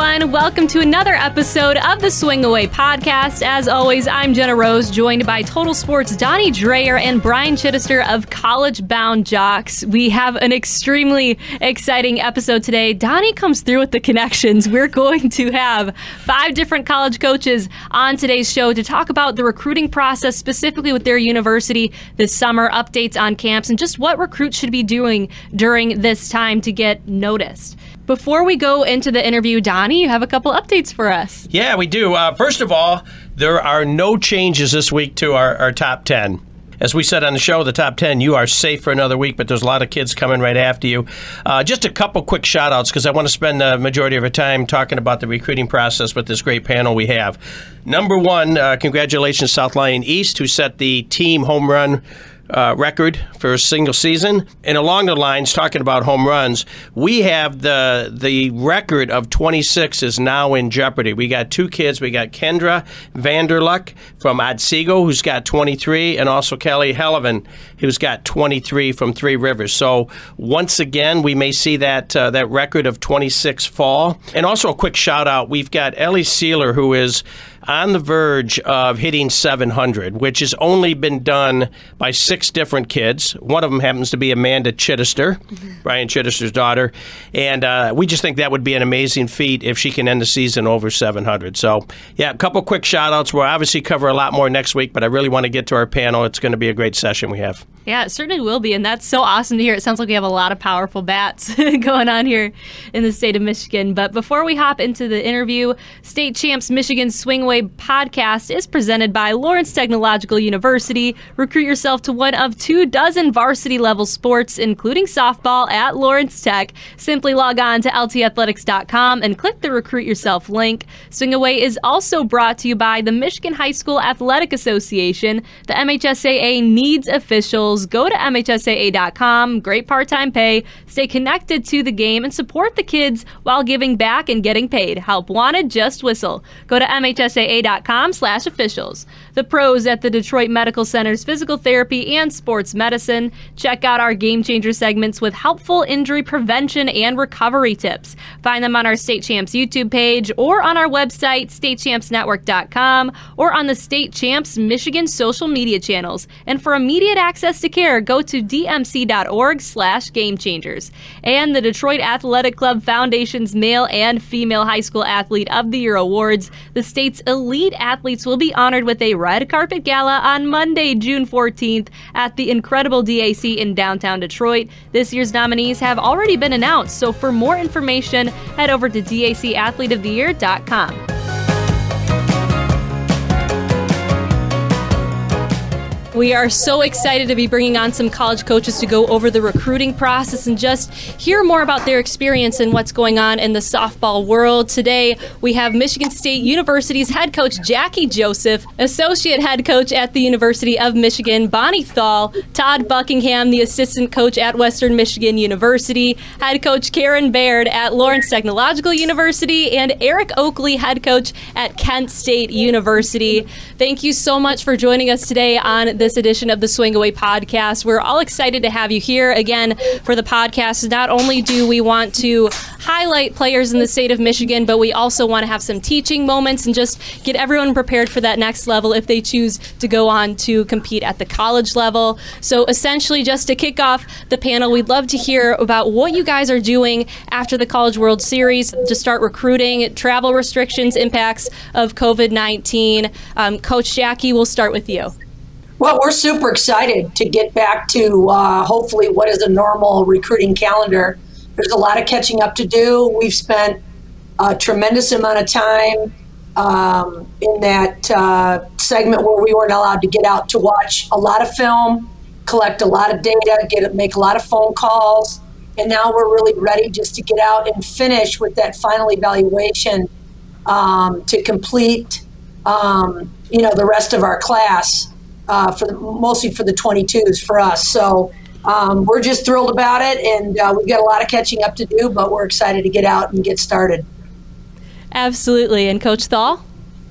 everyone. Welcome to another episode of the Swing Away podcast. As always, I'm Jenna Rose, joined by Total Sports Donnie Dreyer and Brian Chittister of College Bound Jocks. We have an extremely exciting episode today. Donnie comes through with the connections. We're going to have five different college coaches on today's show to talk about the recruiting process, specifically with their university this summer, updates on camps, and just what recruits should be doing during this time to get noticed. Before we go into the interview, Donnie, you have a couple updates for us. Yeah, we do. Uh, first of all, there are no changes this week to our, our top 10 as we said on the show, the top 10, you are safe for another week, but there's a lot of kids coming right after you. Uh, just a couple quick shout outs because I want to spend the majority of our time talking about the recruiting process with this great panel we have. Number one, uh, congratulations, South Lyon East, who set the team home run uh, record for a single season. And along the lines, talking about home runs, we have the the record of 26 is now in jeopardy. We got two kids. We got Kendra Vanderluck from Otsego, who's got 23, and also Kelly Hellivan, who's got 23 from Three Rivers. So once again, we may see that uh, that record of 26 fall. And also a quick shout out, we've got Ellie Sealer, who is on the verge of hitting 700, which has only been done by six different kids. One of them happens to be Amanda Chittister, mm-hmm. Brian Chittister's daughter. And uh, we just think that would be an amazing feat if she can end the season over 700. So, yeah, a couple quick shout outs. We'll obviously cover a lot more next week, but I really want to get to our panel. It's going to be a great session we have. Yeah, it certainly will be. And that's so awesome to hear. It sounds like we have a lot of powerful bats going on here in the state of Michigan. But before we hop into the interview, State Champs Michigan Swingaway podcast is presented by Lawrence Technological University. Recruit yourself to one of two dozen varsity level sports, including softball at Lawrence Tech. Simply log on to ltathletics.com and click the Recruit Yourself link. Swingaway is also brought to you by the Michigan High School Athletic Association. The MHSAA needs officials Go to MHSAA.com. Great part time pay. Stay connected to the game and support the kids while giving back and getting paid. Help wanted, just whistle. Go to MHSAA.com slash officials. The pros at the Detroit Medical Center's physical therapy and sports medicine. Check out our game changer segments with helpful injury prevention and recovery tips. Find them on our State Champs YouTube page or on our website, statechampsnetwork.com, or on the State Champs Michigan social media channels. And for immediate access to care, go to dmc.org slash game changers. And the Detroit Athletic Club Foundation's Male and Female High School Athlete of the Year Awards. The state's elite athletes will be honored with a red carpet gala on Monday, June 14th at the incredible DAC in downtown Detroit. This year's nominees have already been announced, so for more information, head over to dacathleteoftheyear.com. We are so excited to be bringing on some college coaches to go over the recruiting process and just hear more about their experience and what's going on in the softball world. Today, we have Michigan State University's head coach Jackie Joseph, associate head coach at the University of Michigan Bonnie Tholl, Todd Buckingham, the assistant coach at Western Michigan University, head coach Karen Baird at Lawrence Technological University, and Eric Oakley, head coach at Kent State University. Thank you so much for joining us today on this edition of the Swing Away podcast. We're all excited to have you here again for the podcast. Not only do we want to highlight players in the state of Michigan, but we also want to have some teaching moments and just get everyone prepared for that next level if they choose to go on to compete at the college level. So, essentially, just to kick off the panel, we'd love to hear about what you guys are doing after the College World Series to start recruiting, travel restrictions, impacts of COVID 19. Um, Coach Jackie, we'll start with you. Well, we're super excited to get back to uh, hopefully what is a normal recruiting calendar. There's a lot of catching up to do. We've spent a tremendous amount of time um, in that uh, segment where we weren't allowed to get out to watch a lot of film, collect a lot of data, get make a lot of phone calls, and now we're really ready just to get out and finish with that final evaluation um, to complete, um, you know, the rest of our class uh, for the, mostly for the 22s for us. So um, we're just thrilled about it, and uh, we've got a lot of catching up to do, but we're excited to get out and get started. Absolutely. And Coach Tholl?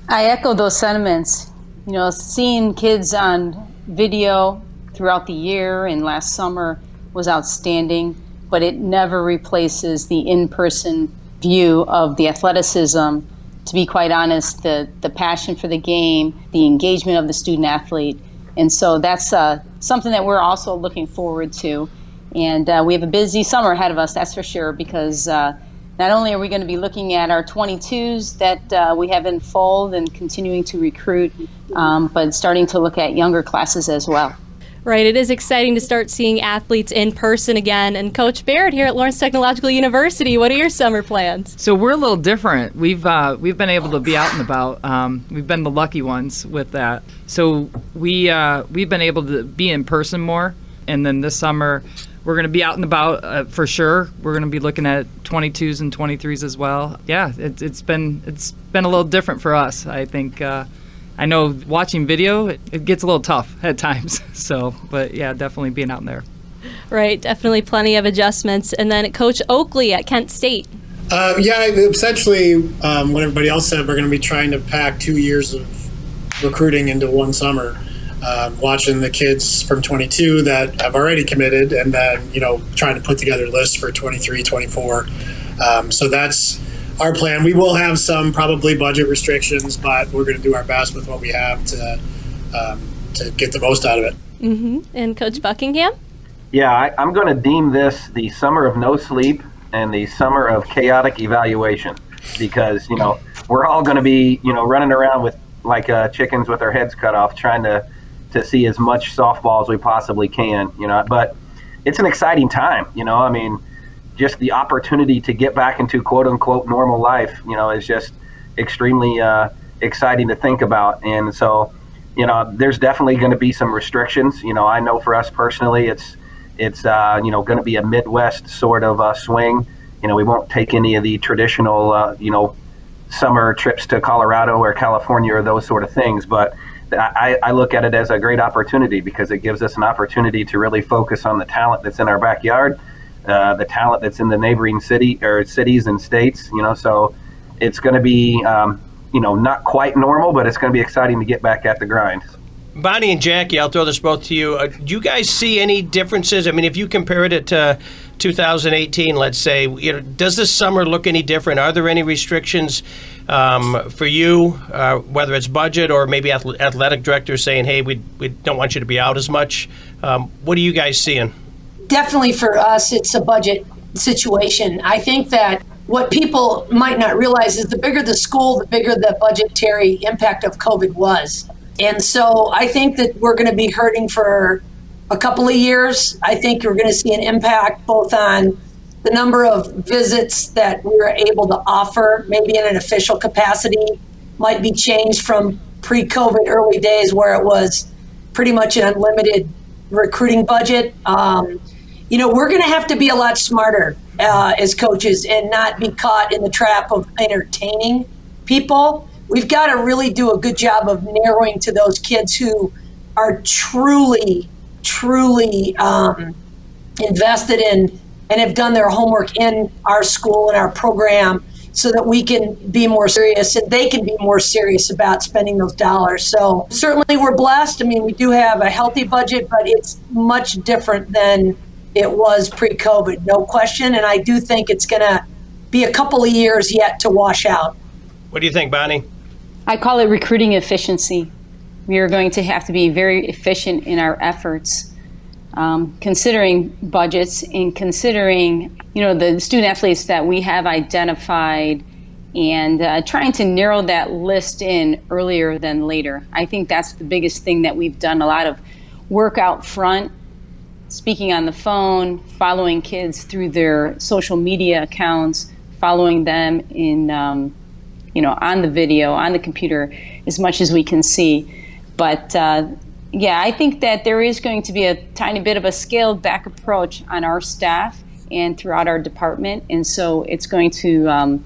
I echo those sentiments. You know, seeing kids on video throughout the year and last summer was outstanding, but it never replaces the in person view of the athleticism. To be quite honest, the the passion for the game, the engagement of the student athlete, and so that's uh, something that we're also looking forward to. And uh, we have a busy summer ahead of us, that's for sure, because uh, not only are we going to be looking at our 22s that uh, we have in fold and continuing to recruit, um, but starting to look at younger classes as well. Right, it is exciting to start seeing athletes in person again. And Coach Baird here at Lawrence Technological University, what are your summer plans? So we're a little different. We've uh, we've been able to be out and about. Um, we've been the lucky ones with that. So we uh, we've been able to be in person more. And then this summer, we're going to be out and about uh, for sure. We're going to be looking at 22s and 23s as well. Yeah, it, has been it's been a little different for us. I think. I know watching video it, it, gets a little tough at times. So, but yeah, definitely being out there. Right, definitely plenty of adjustments. And then Coach Oakley at Kent State. Uh, yeah, essentially, um, what everybody else said, we're going to be trying to pack two years of recruiting into one summer. Um, watching the kids from 22 that have already committed, and then you know trying to put together lists for 23, 24. Um, so that's our plan. We will have some probably budget restrictions, but we're going to do our best with what we have to um, to get the most out of it. Mm-hmm. And Coach Buckingham. Yeah, I, I'm going to deem this the summer of no sleep and the summer of chaotic evaluation because you know we're all going to be you know running around with like uh, chickens with our heads cut off, trying to to see as much softball as we possibly can. You know, but it's an exciting time. You know, I mean just the opportunity to get back into quote unquote normal life, you know, is just extremely uh, exciting to think about. And so, you know, there's definitely going to be some restrictions. You know, I know for us personally, it's it's uh, you know going to be a Midwest sort of uh, swing. You know, we won't take any of the traditional uh, you know summer trips to Colorado or California or those sort of things, but. I, I, look at it as a great opportunity because it gives us an opportunity to really focus on the talent that's in our backyard uh, the talent that's in the neighboring city or cities and states. You know, so it's going to be um, you know not quite normal, but it's going to be exciting to get back at the grind. Bonnie and Jackie, I'll throw this both to you. Uh, do you guys see any differences? I mean, if you compare it to 2018, let's say, you know, does this summer look any different? Are there any restrictions um, for you, uh, whether it's budget or maybe athletic directors saying, "Hey, we we don't want you to be out as much"? Um, what are you guys seeing? Definitely for us, it's a budget situation. I think that what people might not realize is the bigger the school, the bigger the budgetary impact of COVID was. And so I think that we're going to be hurting for a couple of years. I think you're going to see an impact both on the number of visits that we are able to offer, maybe in an official capacity, might be changed from pre COVID early days where it was pretty much an unlimited recruiting budget. Um, you know, we're going to have to be a lot smarter uh, as coaches and not be caught in the trap of entertaining people. We've got to really do a good job of narrowing to those kids who are truly, truly um, invested in and have done their homework in our school and our program so that we can be more serious and they can be more serious about spending those dollars. So, certainly, we're blessed. I mean, we do have a healthy budget, but it's much different than it was pre COVID, no question. And I do think it's going to be a couple of years yet to wash out. What do you think, Bonnie? I call it recruiting efficiency. We are going to have to be very efficient in our efforts, um, considering budgets and considering, you know, the student athletes that we have identified and uh, trying to narrow that list in earlier than later. I think that's the biggest thing that we've done a lot of work out front speaking on the phone, following kids through their social media accounts, following them in, um, you know, on the video, on the computer, as much as we can see. But uh, yeah, I think that there is going to be a tiny bit of a scaled back approach on our staff and throughout our department. And so it's going to um,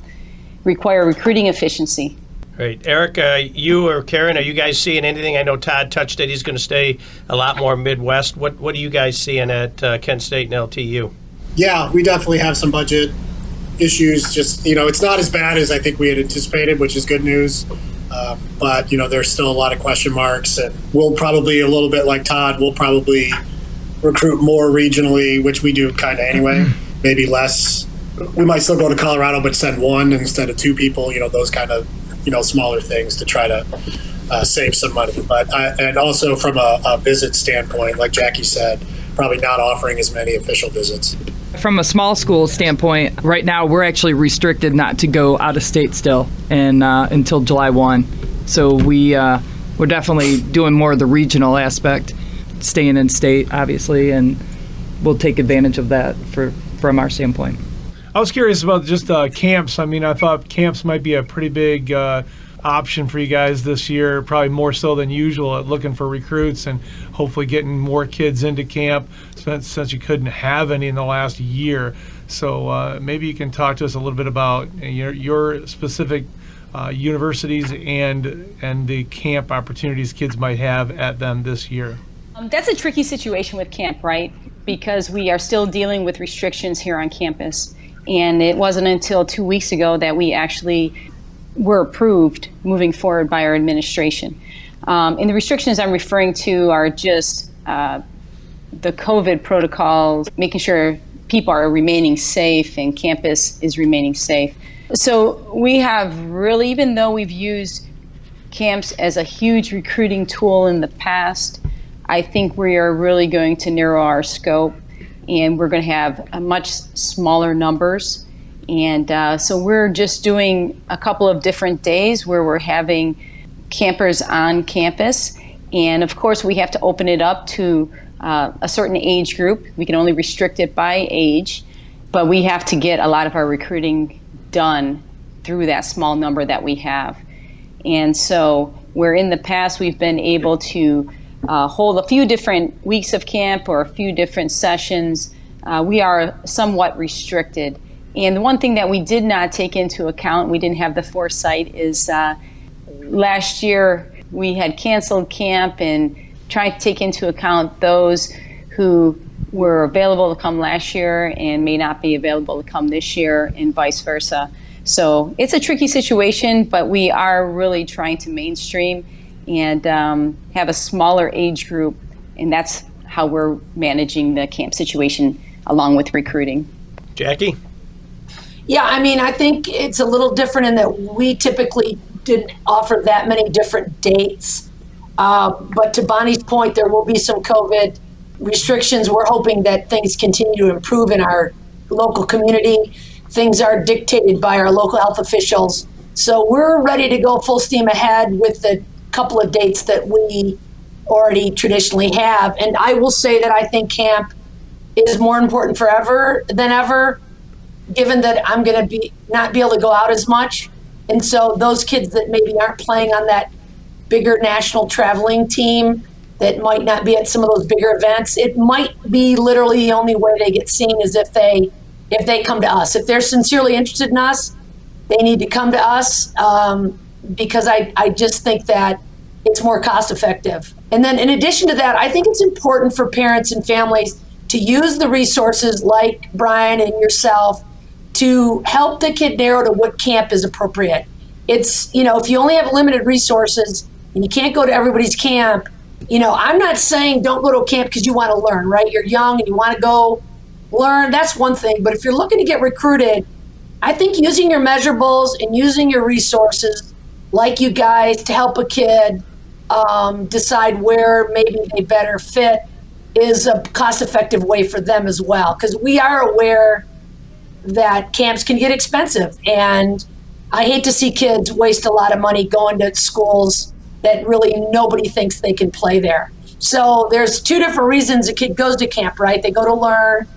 require recruiting efficiency. Right, Eric, uh, you or Karen, are you guys seeing anything? I know Todd touched it. He's going to stay a lot more Midwest. What What are you guys seeing at uh, Kent State and LTU? Yeah, we definitely have some budget issues. Just you know, it's not as bad as I think we had anticipated, which is good news. Um, but you know, there's still a lot of question marks, and we'll probably a little bit like Todd. We'll probably recruit more regionally, which we do kind of anyway. Maybe less we might still go to Colorado, but send one instead of two people. You know, those kind of you know smaller things to try to uh, save some money. But I, and also from a, a visit standpoint, like Jackie said, probably not offering as many official visits. From a small school standpoint, right now we're actually restricted not to go out of state still, and uh, until July one. So we uh, we're definitely doing more of the regional aspect, staying in state, obviously, and we'll take advantage of that for from our standpoint. I was curious about just uh, camps. I mean, I thought camps might be a pretty big uh, option for you guys this year, probably more so than usual at looking for recruits and hopefully getting more kids into camp since, since you couldn't have any in the last year. So uh, maybe you can talk to us a little bit about your, your specific uh, universities and and the camp opportunities kids might have at them this year. Um, that's a tricky situation with camp, right? Because we are still dealing with restrictions here on campus. And it wasn't until two weeks ago that we actually were approved moving forward by our administration. Um, and the restrictions I'm referring to are just uh, the COVID protocols, making sure people are remaining safe and campus is remaining safe. So we have really, even though we've used camps as a huge recruiting tool in the past, I think we are really going to narrow our scope and we're going to have a much smaller numbers. And uh, so we're just doing a couple of different days where we're having campers on campus. And of course, we have to open it up to uh, a certain age group. We can only restrict it by age, but we have to get a lot of our recruiting done through that small number that we have. And so, where in the past we've been able to uh, hold a few different weeks of camp or a few different sessions, uh, we are somewhat restricted. And the one thing that we did not take into account, we didn't have the foresight, is uh, last year we had canceled camp and tried to take into account those who were available to come last year and may not be available to come this year, and vice versa. So it's a tricky situation, but we are really trying to mainstream and um, have a smaller age group, and that's how we're managing the camp situation along with recruiting. Jackie? Yeah, I mean, I think it's a little different in that we typically didn't offer that many different dates. Uh, but to Bonnie's point, there will be some COVID restrictions. We're hoping that things continue to improve in our local community. Things are dictated by our local health officials. So we're ready to go full steam ahead with the couple of dates that we already traditionally have. And I will say that I think camp is more important forever than ever, given that I'm going to be not be able to go out as much. And so those kids that maybe aren't playing on that bigger national traveling team that might not be at some of those bigger events, it might be literally the only way they get seen is if they if they come to us. If they're sincerely interested in us, they need to come to us. Um, because I, I just think that it's more cost effective. And then, in addition to that, I think it's important for parents and families to use the resources like Brian and yourself to help the kid narrow to what camp is appropriate. It's, you know, if you only have limited resources and you can't go to everybody's camp, you know, I'm not saying don't go to a camp because you want to learn, right? You're young and you want to go learn. That's one thing. But if you're looking to get recruited, I think using your measurables and using your resources like you guys to help a kid um, decide where maybe they better fit is a cost effective way for them as well. Because we are aware that camps can get expensive. And I hate to see kids waste a lot of money going to schools that really nobody thinks they can play there. So there's two different reasons a kid goes to camp, right? They go to learn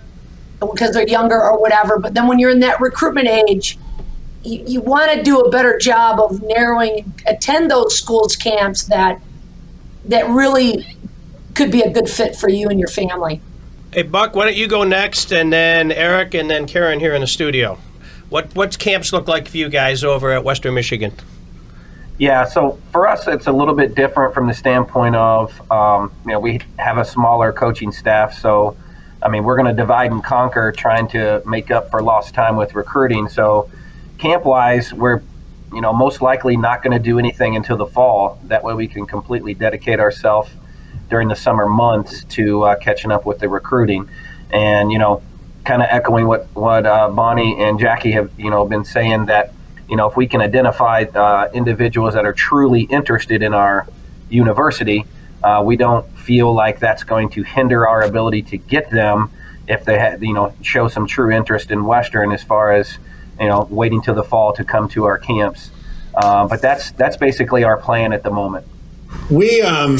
because they're younger or whatever. But then when you're in that recruitment age, you, you want to do a better job of narrowing attend those schools camps that that really could be a good fit for you and your family. Hey Buck, why don't you go next, and then Eric, and then Karen here in the studio. What what's camps look like for you guys over at Western Michigan? Yeah, so for us, it's a little bit different from the standpoint of, um, you know, we have a smaller coaching staff. So, I mean, we're going to divide and conquer trying to make up for lost time with recruiting. So, camp wise, we're you know most likely not going to do anything until the fall. That way, we can completely dedicate ourselves during the summer months to uh, catching up with the recruiting. And you know, kind of echoing what what uh, Bonnie and Jackie have you know been saying that you know if we can identify uh, individuals that are truly interested in our university, uh, we don't feel like that's going to hinder our ability to get them if they had you know show some true interest in Western as far as you know waiting till the fall to come to our camps. Uh, but that's that's basically our plan at the moment. We um,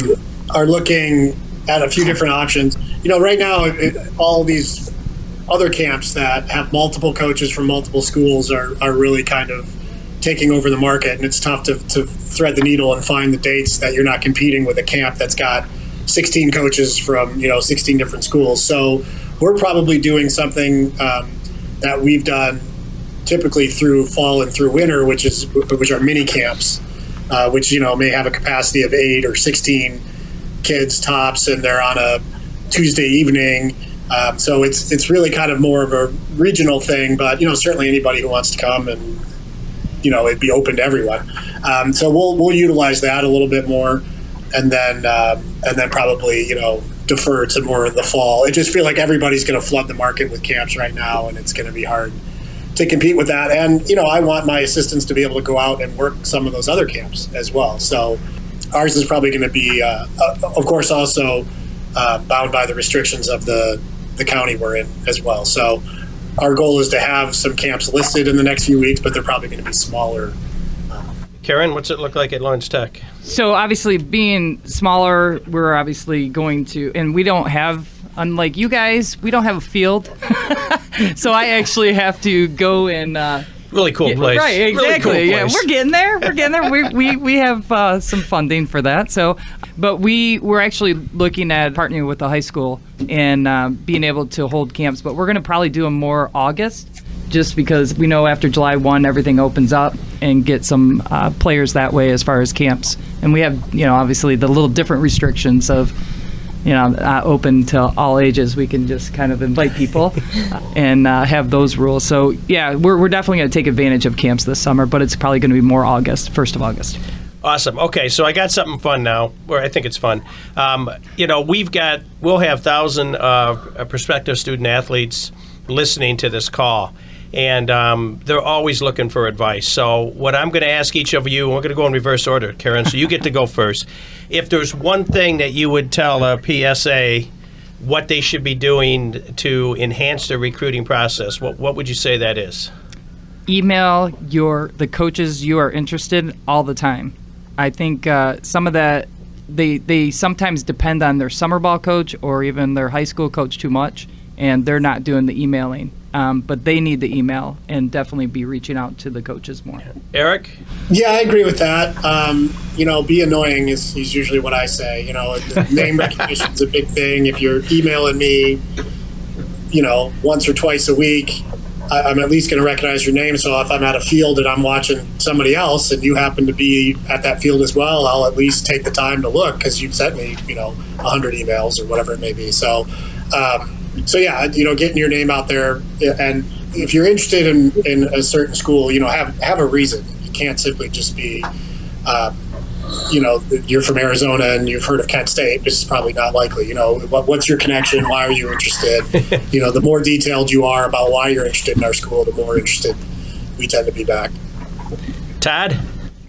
are looking at a few different options. You know, right now, it, all these other camps that have multiple coaches from multiple schools are, are really kind of taking over the market, and it's tough to, to thread the needle and find the dates that you're not competing with a camp that's got 16 coaches from you know 16 different schools. So we're probably doing something um, that we've done typically through fall and through winter, which is which are mini camps, uh, which you know may have a capacity of eight or 16 kids tops, and they're on a Tuesday evening. Um, so it's it's really kind of more of a regional thing, but you know certainly anybody who wants to come and you know it'd be open to everyone. Um, so we'll we'll utilize that a little bit more, and then um, and then probably you know defer to more in the fall. It just feel like everybody's going to flood the market with camps right now, and it's going to be hard to compete with that. And you know I want my assistants to be able to go out and work some of those other camps as well. So ours is probably going to be, uh, uh, of course, also uh, bound by the restrictions of the the county we're in as well. So our goal is to have some camps listed in the next few weeks, but they're probably going to be smaller. Karen, what's it look like at Lawrence Tech? So obviously, being smaller, we're obviously going to, and we don't have, unlike you guys, we don't have a field. so I actually have to go and. Uh, Really cool place. Right, Really exactly. cool yeah, we're getting there. We're getting there. we, we, we have uh, some funding for that. So, but we we're actually looking at partnering with the high school and uh, being able to hold camps. But we're going to probably do them more August, just because we know after July one everything opens up and get some uh, players that way as far as camps. And we have you know obviously the little different restrictions of you know, uh, open to all ages. We can just kind of invite people and uh, have those rules. So yeah, we're, we're definitely going to take advantage of camps this summer, but it's probably going to be more August, first of August. Awesome. Okay, so I got something fun now, or I think it's fun. Um, you know, we've got we'll have thousand uh, prospective student athletes listening to this call, and um, they're always looking for advice. So what I'm going to ask each of you, and we're going to go in reverse order, Karen. So you get to go first. If there's one thing that you would tell a PSA what they should be doing to enhance their recruiting process, what what would you say that is? Email your the coaches you are interested in all the time. I think uh, some of that they they sometimes depend on their summer ball coach or even their high school coach too much, and they're not doing the emailing. Um, but they need the email and definitely be reaching out to the coaches more. Eric? Yeah, I agree with that. Um, you know, be annoying is, is usually what I say. You know, name recognition is a big thing. If you're emailing me, you know, once or twice a week, I, I'm at least going to recognize your name. So if I'm at a field and I'm watching somebody else and you happen to be at that field as well, I'll at least take the time to look because you've sent me, you know, 100 emails or whatever it may be. So, um, so yeah, you know, getting your name out there, and if you're interested in, in a certain school, you know, have have a reason. You can't simply just be, uh, you know, you're from Arizona and you've heard of Kent State. This is probably not likely. You know, what, what's your connection? Why are you interested? you know, the more detailed you are about why you're interested in our school, the more interested we tend to be back. Todd?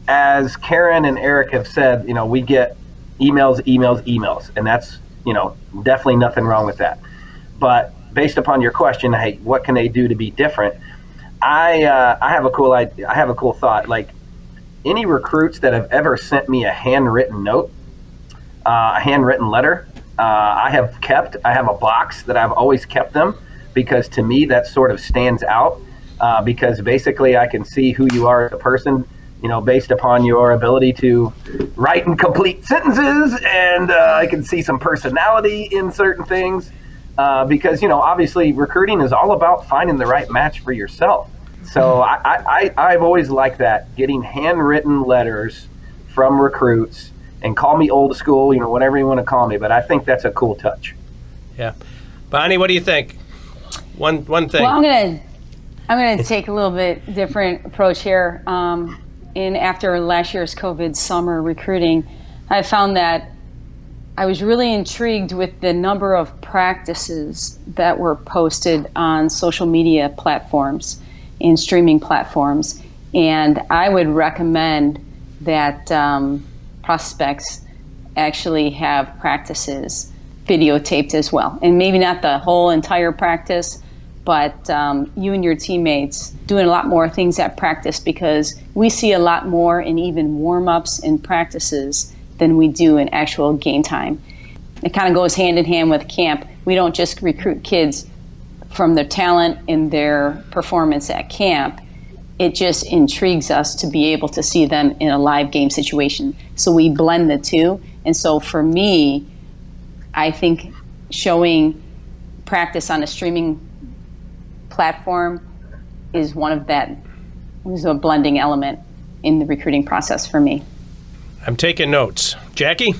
As Karen and Eric have said, you know, we get emails, emails, emails, and that's you know definitely nothing wrong with that. But based upon your question, hey, what can they do to be different? I uh, I have a cool idea. I have a cool thought. Like any recruits that have ever sent me a handwritten note, uh, a handwritten letter, uh, I have kept. I have a box that I've always kept them because to me that sort of stands out. Uh, because basically, I can see who you are as a person. You know, based upon your ability to write and complete sentences, and uh, I can see some personality in certain things. Uh, because you know obviously recruiting is all about finding the right match for yourself so I, I, I, i've always liked that getting handwritten letters from recruits and call me old school you know whatever you want to call me but i think that's a cool touch Yeah. Bonnie, what do you think? One one thing. Well, I'm gonna I'm gonna take a little bit different approach here. Um, in after last year's COVID summer recruiting, I found that I was really intrigued with the number of practices that were posted on social media platforms and streaming platforms. And I would recommend that um, prospects actually have practices videotaped as well. And maybe not the whole entire practice, but um, you and your teammates doing a lot more things at practice because we see a lot more in even warm ups and practices than we do in actual game time. It kind of goes hand in hand with camp. We don't just recruit kids from their talent and their performance at camp. It just intrigues us to be able to see them in a live game situation. So we blend the two. And so for me, I think showing practice on a streaming platform is one of that is a blending element in the recruiting process for me. I'm taking notes. Jackie?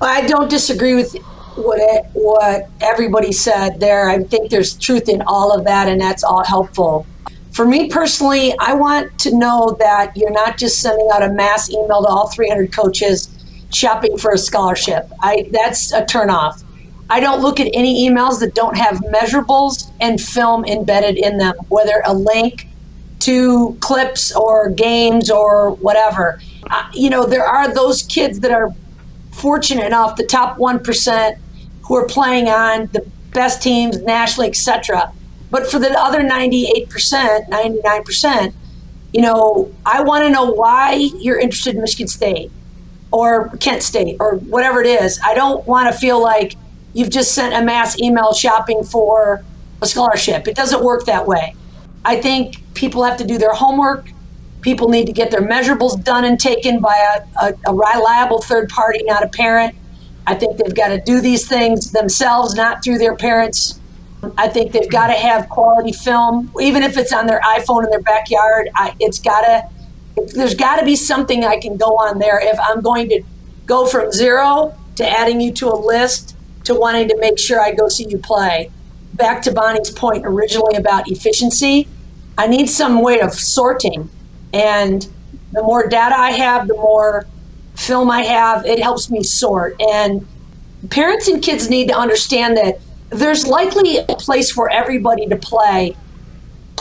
I don't disagree with what it, what everybody said there. I think there's truth in all of that, and that's all helpful. For me personally, I want to know that you're not just sending out a mass email to all 300 coaches shopping for a scholarship. I that's a turnoff. I don't look at any emails that don't have measurables and film embedded in them, whether a link to clips or games or whatever. You know, there are those kids that are fortunate enough, the top 1% who are playing on the best teams nationally, etc. But for the other 98%, 99%, you know, I want to know why you're interested in Michigan State or Kent State or whatever it is. I don't want to feel like you've just sent a mass email shopping for a scholarship. It doesn't work that way. I think people have to do their homework. People need to get their measurables done and taken by a, a, a reliable third party, not a parent. I think they've got to do these things themselves, not through their parents. I think they've got to have quality film, even if it's on their iPhone in their backyard. I, it's got to, there's got to be something I can go on there if I'm going to go from zero to adding you to a list to wanting to make sure I go see you play. Back to Bonnie's point originally about efficiency, I need some way of sorting. And the more data I have, the more film I have, it helps me sort. And parents and kids need to understand that there's likely a place for everybody to play.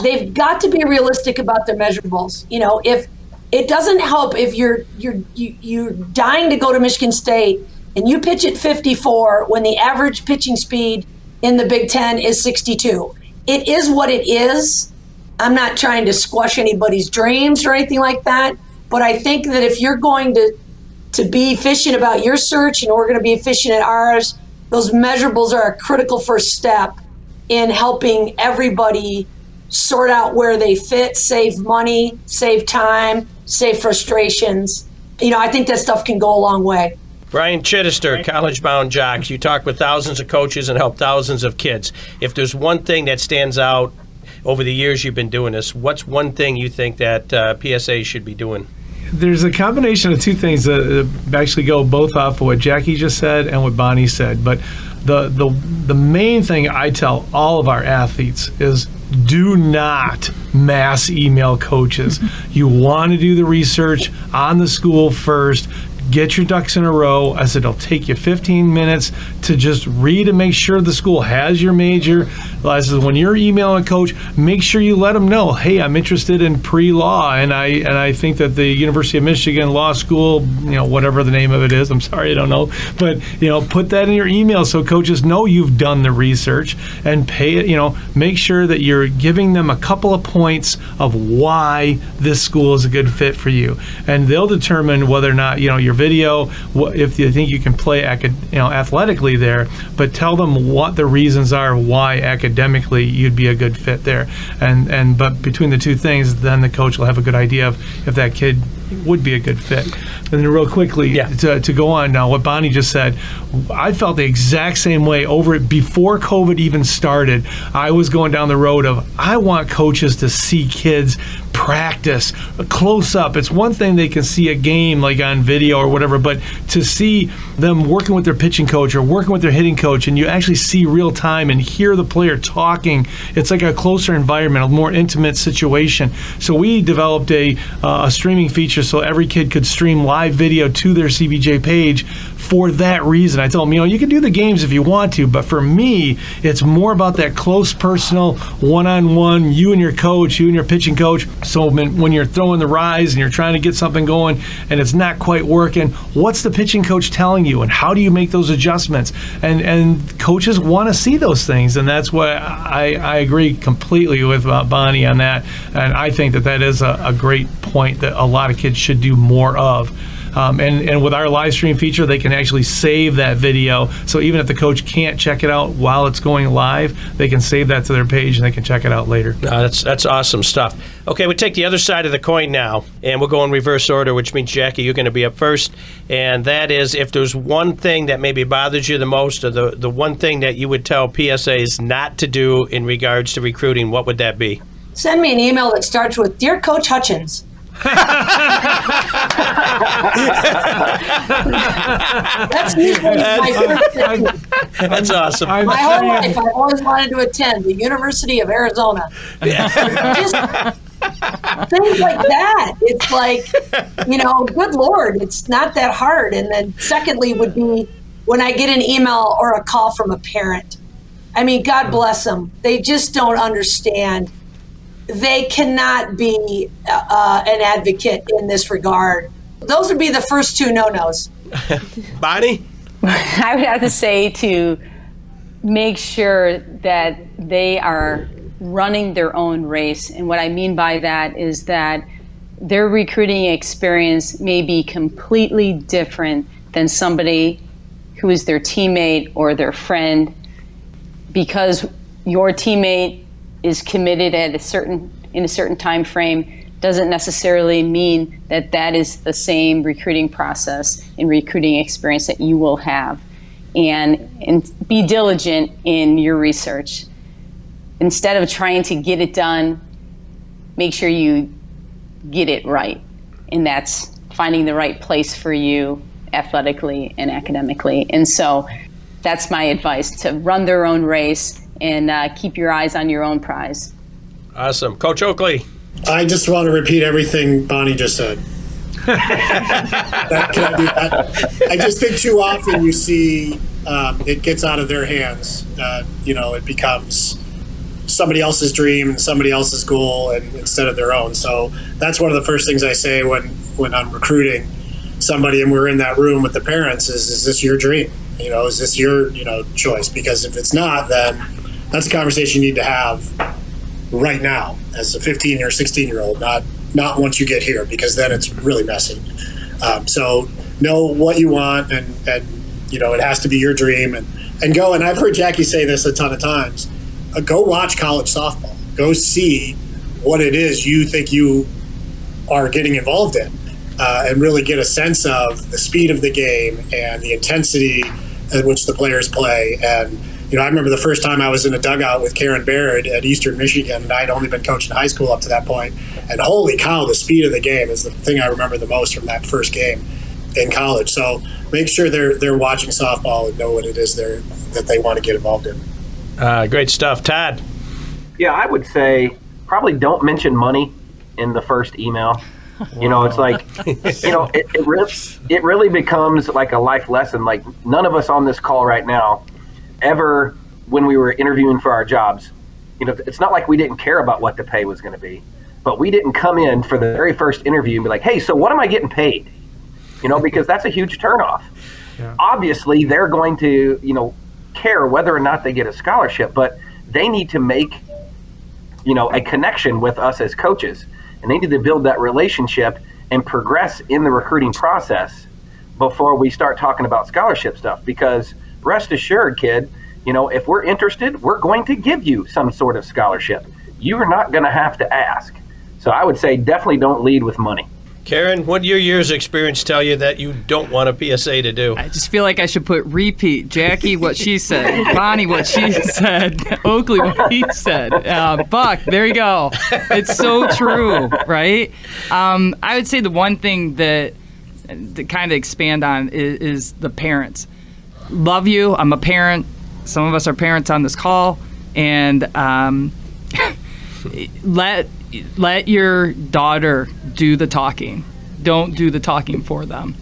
They've got to be realistic about their measurables. You know, if it doesn't help if you're you're you, you're dying to go to Michigan State and you pitch at 54 when the average pitching speed in the Big Ten is 62. It is what it is. I'm not trying to squash anybody's dreams or anything like that, but I think that if you're going to to be efficient about your search and we're going to be efficient at ours, those measurables are a critical first step in helping everybody sort out where they fit, save money, save time, save frustrations. You know, I think that stuff can go a long way. Brian Chittister, College Bound Jocks. You talk with thousands of coaches and help thousands of kids. If there's one thing that stands out over the years you've been doing this, what's one thing you think that uh, PSA should be doing? There's a combination of two things that actually go both off of what Jackie just said and what Bonnie said. But the the the main thing I tell all of our athletes is do not mass email coaches. you want to do the research on the school first get your ducks in a row. I said it'll take you 15 minutes to just read and make sure the school has your major. I said when you're emailing a coach, make sure you let them know, hey, I'm interested in pre-law, and I and I think that the University of Michigan Law School, you know, whatever the name of it is, I'm sorry, I don't know, but you know, put that in your email so coaches know you've done the research and pay it. You know, make sure that you're giving them a couple of points of why this school is a good fit for you, and they'll determine whether or not you know your video if you think you can play you know athletically there, but tell them what the reasons are why academically you'd be a good fit there. And and but between the two things, then the coach will have a good idea of if that kid would be a good fit. And then real quickly yeah. to, to go on now, what Bonnie just said, I felt the exact same way over it before COVID even started. I was going down the road of I want coaches to see kids practice a close up. It's one thing they can see a game like on video or whatever, but to see them working with their pitching coach or working with their hitting coach and you actually see real time and hear the player talking, it's like a closer environment, a more intimate situation. So we developed a, uh, a streaming feature so every kid could stream live video to their CBJ page for that reason. I tell them, you know, you can do the games if you want to, but for me, it's more about that close, personal, one-on-one. You and your coach, you and your pitching coach. So when you're throwing the rise and you're trying to get something going and it's not quite working, what's the pitching coach telling you, and how do you make those adjustments? And and coaches want to see those things, and that's what I I agree completely with uh, Bonnie on that, and I think that that is a, a great point that a lot of kids should do more of. Um, and, and with our live stream feature, they can actually save that video. So even if the coach can't check it out while it's going live, they can save that to their page and they can check it out later. Uh, that's that's awesome stuff. Okay, we take the other side of the coin now, and we'll go in reverse order, which means Jackie, you're going to be up first, and that is if there's one thing that maybe bothers you the most, or the the one thing that you would tell PSAs not to do in regards to recruiting, what would that be? Send me an email that starts with Dear Coach Hutchins. That's usually my first thing. That's awesome. My whole life, I've always wanted to attend the University of Arizona. Just things like that. It's like, you know, good Lord, it's not that hard. And then, secondly, would be when I get an email or a call from a parent. I mean, God bless them. They just don't understand they cannot be uh, an advocate in this regard. Those would be the first two no nos. Bonnie? I would have to say to make sure that they are running their own race. And what I mean by that is that their recruiting experience may be completely different than somebody who is their teammate or their friend because your teammate is committed at a certain in a certain time frame doesn't necessarily mean that that is the same recruiting process and recruiting experience that you will have. And and be diligent in your research. Instead of trying to get it done make sure you get it right. And that's finding the right place for you athletically and academically. And so that's my advice to run their own race and uh, keep your eyes on your own prize. Awesome. Coach Oakley. I just want to repeat everything Bonnie just said. that, can I, do that? I just think too often you see um, it gets out of their hands. Uh, you know, it becomes somebody else's dream and somebody else's goal and instead of their own. So that's one of the first things I say when when I'm recruiting somebody and we're in that room with the parents is is this your dream? You know, is this your, you know, choice? Because if it's not, then that's a conversation you need to have right now as a 15 or 16 year old, not not once you get here, because then it's really messy. Um, so know what you want, and and you know it has to be your dream, and and go. And I've heard Jackie say this a ton of times. Uh, go watch college softball. Go see what it is you think you are getting involved in, uh, and really get a sense of the speed of the game and the intensity at which the players play and you know, I remember the first time I was in a dugout with Karen Baird at Eastern Michigan, and I'd only been coaching high school up to that point. And holy cow, the speed of the game is the thing I remember the most from that first game in college. So make sure they're they're watching softball and know what it is they're that they want to get involved in. Uh, great stuff, Todd. Yeah, I would say probably don't mention money in the first email. You know, it's like, you know, it, it, really, it really becomes like a life lesson. Like none of us on this call right now ever when we were interviewing for our jobs. You know, it's not like we didn't care about what the pay was going to be, but we didn't come in for the very first interview and be like, "Hey, so what am I getting paid?" You know, because that's a huge turnoff. Yeah. Obviously, they're going to, you know, care whether or not they get a scholarship, but they need to make, you know, a connection with us as coaches, and they need to build that relationship and progress in the recruiting process before we start talking about scholarship stuff because rest assured, kid, you know, if we're interested, we're going to give you some sort of scholarship. You are not going to have to ask. So I would say definitely don't lead with money. Karen, what your years' of experience tell you that you don't want a PSA to do? I just feel like I should put repeat Jackie what she said, Bonnie what she said, Oakley what he said. Uh, Buck, there you go. It's so true, right? Um, I would say the one thing that to kind of expand on is, is the parents love you. I'm a parent. Some of us are parents on this call, and um, let let your daughter do the talking. Don't do the talking for them.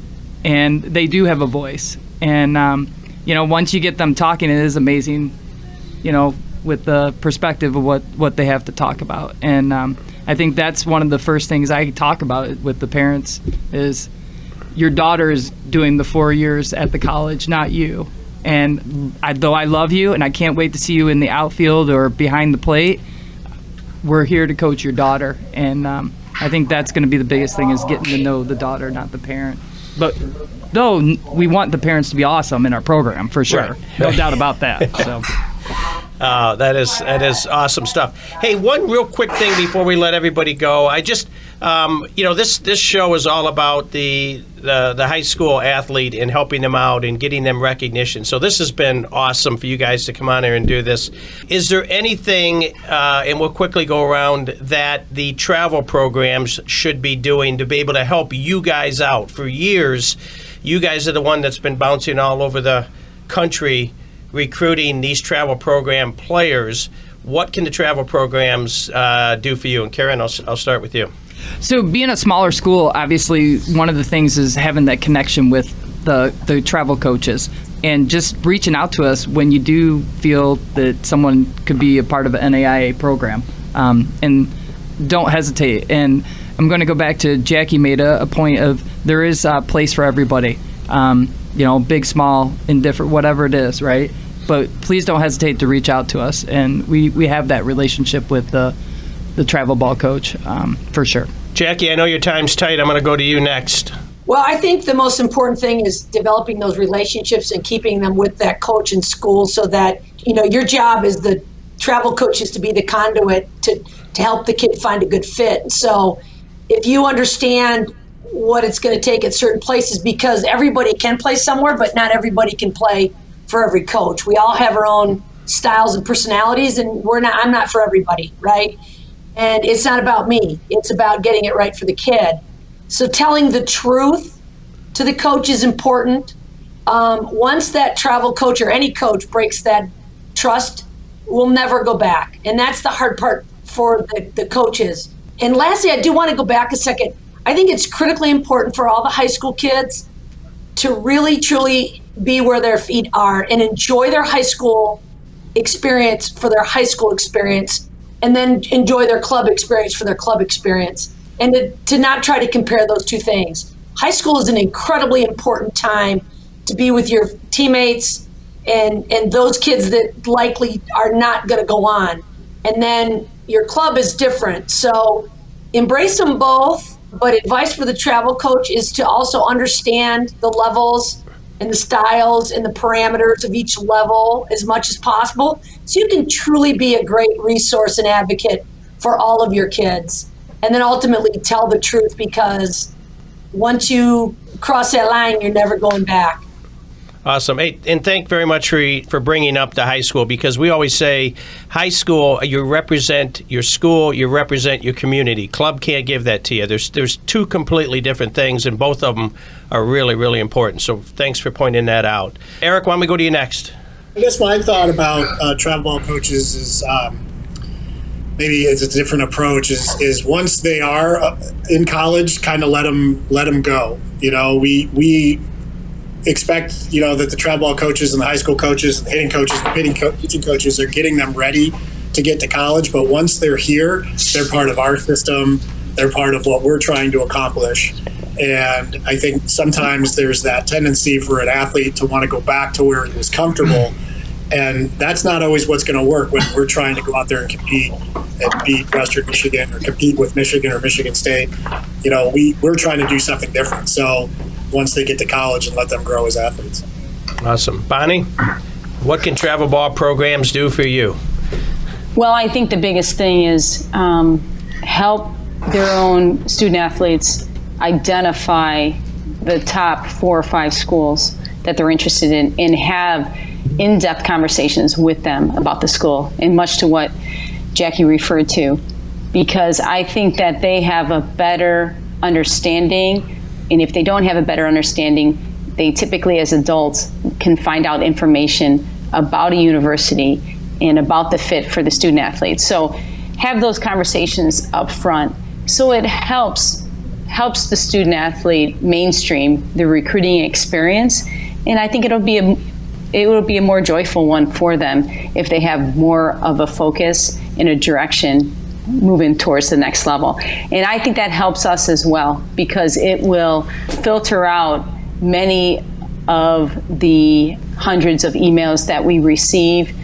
And they do have a voice, And um, you know, once you get them talking, it is amazing. You know, with the perspective of what what they have to talk about, and um, I think that's one of the first things I talk about with the parents is your daughter is doing the four years at the college, not you. And I, though I love you and I can't wait to see you in the outfield or behind the plate, we're here to coach your daughter. And um, I think that's going to be the biggest thing is getting to know the daughter, not the parent. But though we want the parents to be awesome in our program for sure, Right. no doubt about that. So. Uh, that is that is awesome stuff. Hey, one real quick thing before we let everybody go. I just, um, you know, this this show is all about the, the the high school athlete and helping them out and getting them recognition. So this has been awesome for you guys to come on here and do this. Is there anything, uh, and we'll quickly go around that the travel programs should be doing to be able to help you guys out? For years, you guys are the one that's been bouncing all over the country recruiting these travel program players. What can the travel programs uh, do for you? And Karen, I'll, I'll start with you. So, being a smaller school, obviously, one of the things is having that connection with the the travel coaches and just reaching out to us when you do feel that someone could be a part of an NAIA program. Um, and don't hesitate. And I'm going to go back to Jackie made a, a point of there is a place for everybody. Um, you know, big, small, indifferent, whatever it is, right? But please don't hesitate to reach out to us, and we, we have that relationship with the the travel ball coach um, for sure. Jackie, I know your time's tight. I'm going to go to you next. Well, I think the most important thing is developing those relationships and keeping them with that coach in school so that, you know, your job as the travel coach is to be the conduit to, to help the kid find a good fit. So if you understand what it's going to take at certain places, because everybody can play somewhere, but not everybody can play for every coach. We all have our own styles and personalities, and we're not, I'm not for everybody, right? And it's not about me, it's about getting it right for the kid. So telling the truth to the coach is important. Um, once that travel coach or any coach breaks that trust, we'll never go back. And that's the hard part for the, the coaches. And lastly, I do want to go back a second. I think it's critically important for all the high school kids to really, truly be where their feet are and enjoy their high school experience for their high school experience and then enjoy their club experience for their club experience and to, to not try to compare those two things. High school is an incredibly important time to be with your teammates and, and those kids that likely are not going to go on. And then your club is different. So embrace them both. But advice for the travel coach is to also understand the levels and the styles and the parameters of each level as much as possible. So you can truly be a great resource and advocate for all of your kids. And then ultimately tell the truth because once you cross that line you're never going back Awesome. Hey, and thank very much for for bringing up the high school because we always say high school you represent your school, you represent your community. Club can't give that to you. There's there's two completely different things and both of them are really really important. So thanks for pointing that out. Eric, why don't we go to you next? I guess my thought about uh, travel ball coaches is um, maybe it's a different approach. Is is once they are uh, in college, kind of let them let them go. You know, we we expect you know that the travel ball coaches and the high school coaches and the hitting coaches, the pitching, co- pitching coaches are getting them ready to get to college. But once they're here, they're part of our system. They're part of what we're trying to accomplish. And I think sometimes there's that tendency for an athlete to want to go back to where he was comfortable. And that's not always what's going to work when we're trying to go out there and compete and beat Western Michigan or compete with Michigan or Michigan State. You know, we, we're trying to do something different. So once they get to college and let them grow as athletes. Awesome. Bonnie, what can travel ball programs do for you? Well, I think the biggest thing is um, help their own student athletes identify the top four or five schools that they're interested in and have in depth conversations with them about the school, and much to what Jackie referred to, because I think that they have a better understanding. And if they don't have a better understanding, they typically, as adults, can find out information about a university and about the fit for the student athlete. So have those conversations up front so it helps helps the student athlete mainstream the recruiting experience and I think it'll be a it will be a more joyful one for them if they have more of a focus in a direction moving towards the next level. And I think that helps us as well because it will filter out many of the hundreds of emails that we receive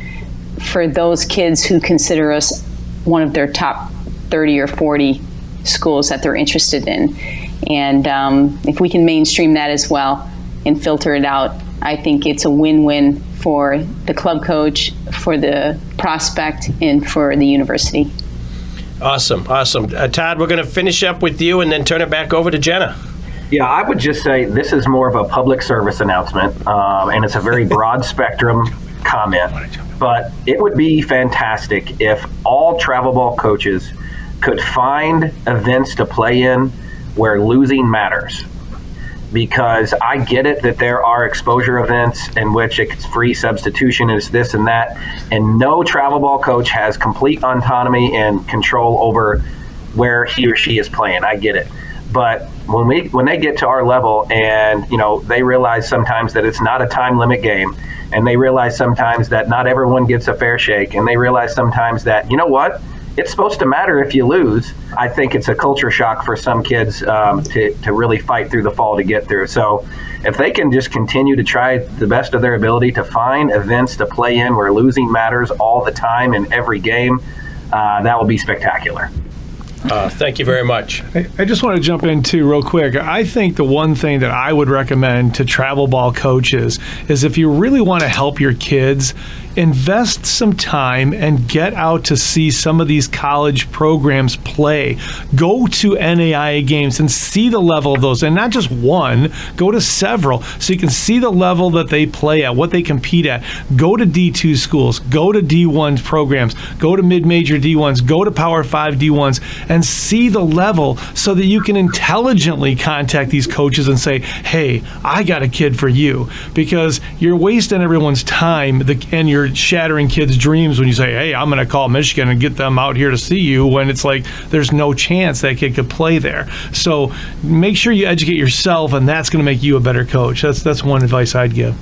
for those kids who consider us one of their top 30 or 40 schools that they're interested in. And um, if we can mainstream that as well and filter it out, I think it's a win win for the club coach, for the prospect, and for the university. Awesome, awesome. Uh, Todd, we're going to finish up with you and then turn it back over to Jenna. Yeah, I would just say this is more of a public service announcement, um, and it's a very broad spectrum comment. But it would be fantastic if all travel ball coaches could find events to play in where losing matters because I get it that there are exposure events in which it's free substitution is this and that, and no travel ball coach has complete autonomy and control over where he or she is playing. I get it, but when we when they get to our level and you know they realize sometimes that it's not a time limit game, and they realize sometimes that not everyone gets a fair shake, and they realize sometimes that you know what it's supposed to matter if you lose. I think it's a culture shock for some kids um, to, to really fight through the fall to get through. So if they can just continue to try the best of their ability to find events to play in where losing matters all the time in every game, uh, that will be spectacular. Uh, thank you very much. I, I just want to jump in too, real quick. I think the one thing that I would recommend to travel ball coaches is if you really want to help your kids, invest some time and get out to see some of these college programs play. Go to NAIA games and see the level of those, and not just one, go to several so you can see the level that they play at, what they compete at. Go to D2 schools, go to D1 programs, go to mid major D1s, go to Power 5 D1s, and see the level so that you can intelligently contact these coaches and say, hey, I got a kid for you. Because you're wasting everyone's time and you're shattering kids' dreams when you say, "Hey, I'm going to call Michigan and get them out here to see you," when it's like there's no chance that kid could play there. So make sure you educate yourself, and that's going to make you a better coach. That's that's one advice I'd give.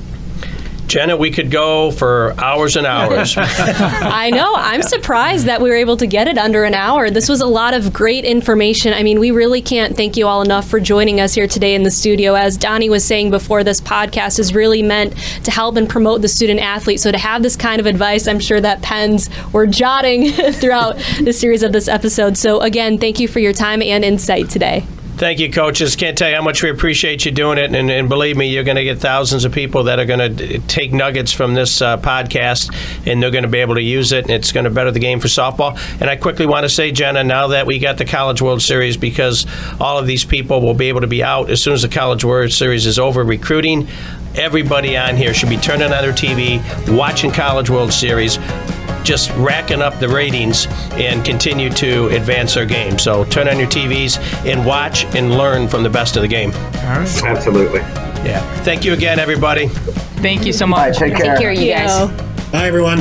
Jenna, we could go for hours and hours. I know. I'm surprised that we were able to get it under an hour. This was a lot of great information. I mean, we really can't thank you all enough for joining us here today in the studio. As Donnie was saying before, this podcast is really meant to help and promote the student athlete. So to have this kind of advice, I'm sure that pens were jotting throughout the series of this episode. So again, thank you for your time and insight today. Thank you, coaches. Can't tell you how much we appreciate you doing it. And, and believe me, you're going to get thousands of people that are going to take nuggets from this uh, podcast and they're going to be able to use it. And it's going to better the game for softball. And I quickly want to say, Jenna, now that we got the College World Series, because all of these people will be able to be out as soon as the College World Series is over recruiting, everybody on here should be turning on their TV, watching College World Series just racking up the ratings and continue to advance our game. So turn on your TVs and watch and learn from the best of the game. Absolutely. Yeah. Thank you again, everybody. Thank you so much. Take care. Take care, you guys. Bye, everyone.